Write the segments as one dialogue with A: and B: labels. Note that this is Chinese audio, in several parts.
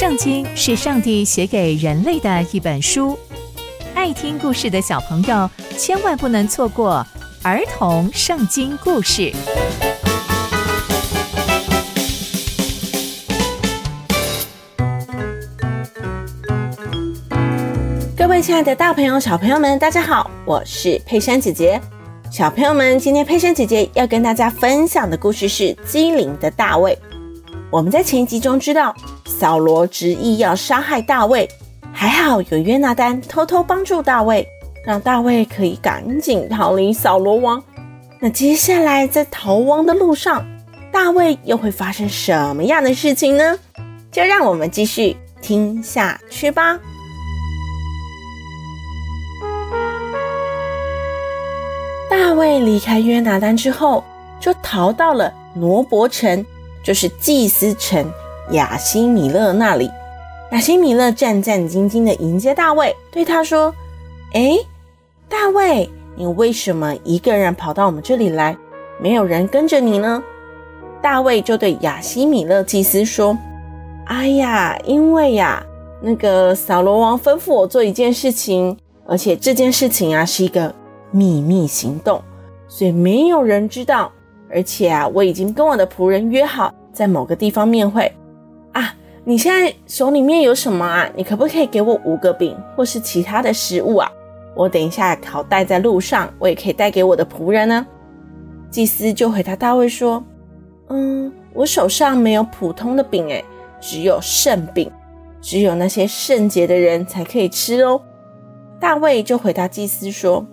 A: 圣经是上帝写给人类的一本书，爱听故事的小朋友千万不能错过儿童圣经故事。
B: 各位亲爱的大朋友、小朋友们，大家好，我是佩珊姐姐。小朋友们，今天佩珊姐姐要跟大家分享的故事是机灵的大卫。我们在前一集中知道，扫罗执意要杀害大卫，还好有约拿单偷偷帮助大卫，让大卫可以赶紧逃离扫罗王。那接下来在逃亡的路上，大卫又会发生什么样的事情呢？就让我们继续听下去吧。大卫离开约拿单之后，就逃到了挪伯城。就是祭司城亚希米勒那里，亚希米勒战战兢兢地迎接大卫，对他说：“哎，大卫，你为什么一个人跑到我们这里来，没有人跟着你呢？”大卫就对亚希米勒祭司说：“哎呀，因为呀，那个扫罗王吩咐我做一件事情，而且这件事情啊是一个秘密行动，所以没有人知道。”而且啊，我已经跟我的仆人约好，在某个地方面会。啊，你现在手里面有什么啊？你可不可以给我五个饼，或是其他的食物啊？我等一下好带在路上，我也可以带给我的仆人呢。祭司就回答大卫说：“嗯，我手上没有普通的饼，诶，只有圣饼，只有那些圣洁的人才可以吃哦。”大卫就回答祭司说：“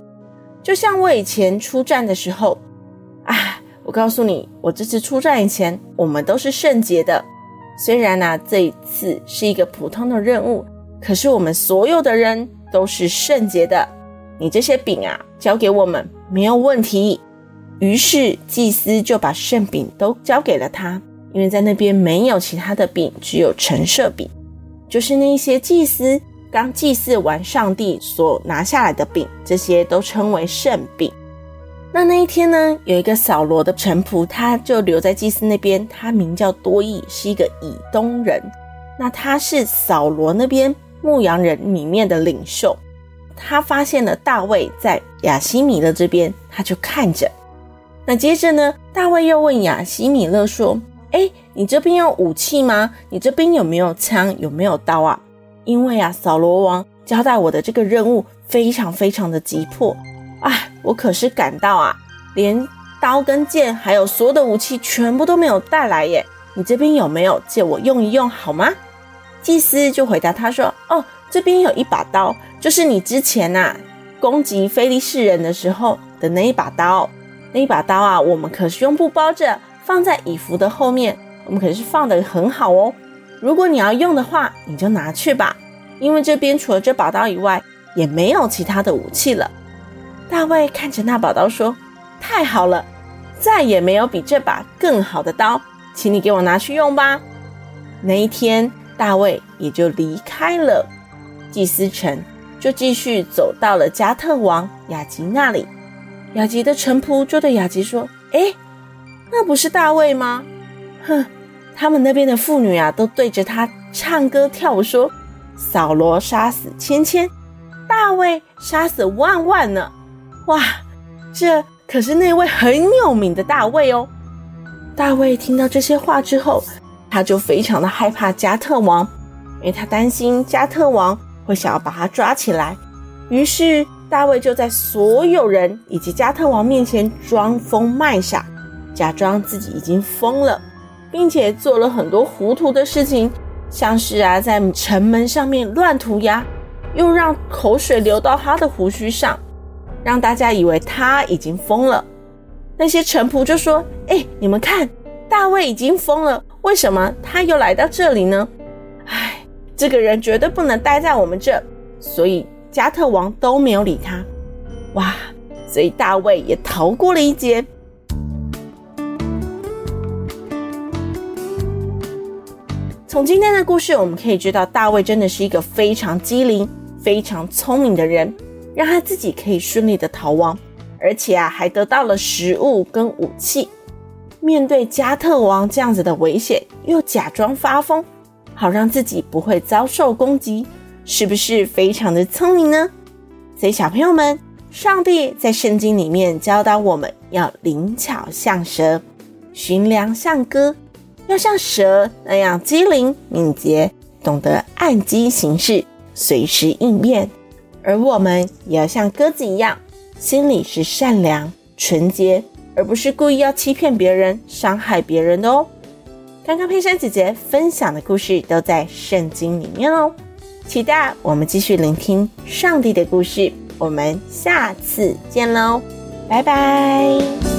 B: 就像我以前出战的时候。”啊我告诉你，我这次出战以前，我们都是圣洁的。虽然呢、这一次是一个普通的任务，可是我们所有的人都是圣洁的。你这些饼啊，交给我们没有问题。于是祭司就把圣饼都交给了他，因为在那边没有其他的饼，只有陈设饼，就是那一些祭司刚祭祀完上帝所拿下来的饼，这些都称为圣饼。那那一天呢，有一个扫罗的臣仆，他就留在祭司那边。他名叫多益，是一个以东人。那他是扫罗那边牧羊人里面的领袖。他发现了大卫在亚希米勒这边，他就看着。那接着呢，大卫又问亚希米勒说：“诶，你这边有武器吗？你这边有没有枪？有没有刀啊？因为啊，扫罗王交代我的这个任务非常非常的急迫。”啊，我可是赶到啊，连刀跟剑，还有所有的武器全部都没有带来耶。你这边有没有借我用一用好吗？祭司就回答他说：“哦，这边有一把刀，就是你之前呐、啊、攻击非利士人的时候的那一把刀。那一把刀啊，我们可是用布包着，放在以服的后面，我们可是放得很好哦。如果你要用的话，你就拿去吧，因为这边除了这把刀以外，也没有其他的武器了。”大卫看着那把刀说：“太好了，再也没有比这把更好的刀，请你给我拿去用吧。”那一天，大卫也就离开了祭司城，就继续走到了加特王雅吉那里。雅吉的臣仆就对雅吉说：“诶，那不是大卫吗？哼，他们那边的妇女啊，都对着他唱歌跳舞，说：‘扫罗杀死千千，大卫杀死万万呢。’”哇，这可是那位很有名的大卫哦！大卫听到这些话之后，他就非常的害怕加特王，因为他担心加特王会想要把他抓起来。于是大卫就在所有人以及加特王面前装疯卖傻，假装自己已经疯了，并且做了很多糊涂的事情，像是啊在城门上面乱涂鸦，又让口水流到他的胡须上。让大家以为他已经疯了，那些臣仆就说：“哎，你们看，大卫已经疯了，为什么他又来到这里呢？哎，这个人绝对不能待在我们这。”所以加特王都没有理他。哇，所以大卫也逃过了一劫。从今天的故事，我们可以知道，大卫真的是一个非常机灵、非常聪明的人。让他自己可以顺利的逃亡，而且啊，还得到了食物跟武器。面对加特王这样子的危险，又假装发疯，好让自己不会遭受攻击，是不是非常的聪明呢？所以小朋友们，上帝在圣经里面教导我们要灵巧像蛇，寻良像鸽，要像蛇那样机灵敏捷，懂得按机行事，随时应变。而我们也要像鸽子一样，心里是善良纯洁，而不是故意要欺骗别人、伤害别人的哦。刚刚佩珊姐姐分享的故事都在圣经里面哦，期待我们继续聆听上帝的故事。我们下次见喽，拜拜。